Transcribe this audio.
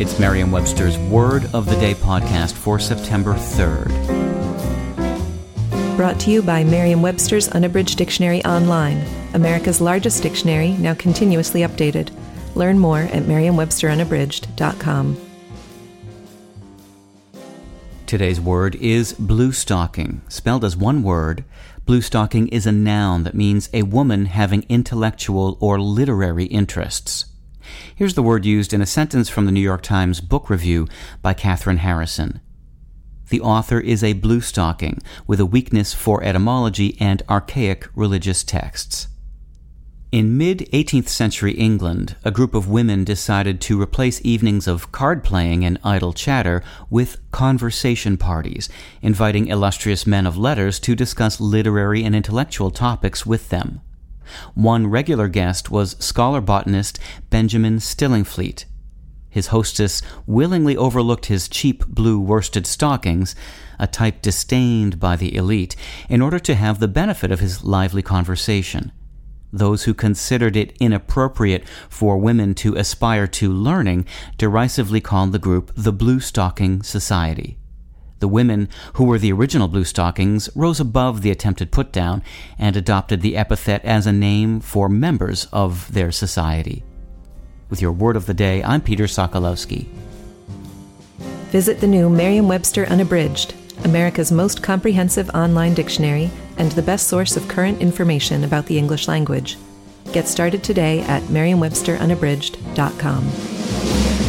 It's Merriam Webster's Word of the Day podcast for September 3rd. Brought to you by Merriam Webster's Unabridged Dictionary Online, America's largest dictionary, now continuously updated. Learn more at merriam-websterunabridged.com. Today's word is bluestocking. Spelled as one word, bluestocking is a noun that means a woman having intellectual or literary interests. Here's the word used in a sentence from the New York Times book review by Kathryn Harrison. The author is a bluestocking with a weakness for etymology and archaic religious texts. In mid 18th century England, a group of women decided to replace evenings of card playing and idle chatter with conversation parties, inviting illustrious men of letters to discuss literary and intellectual topics with them. One regular guest was scholar botanist Benjamin Stillingfleet. His hostess willingly overlooked his cheap blue worsted stockings, a type disdained by the elite, in order to have the benefit of his lively conversation. Those who considered it inappropriate for women to aspire to learning derisively called the group the Blue Stocking Society. The women, who were the original Bluestockings, rose above the attempted put down and adopted the epithet as a name for members of their society. With your word of the day, I'm Peter Sokolowski. Visit the new Merriam Webster Unabridged, America's most comprehensive online dictionary and the best source of current information about the English language. Get started today at merriam-websterunabridged.com.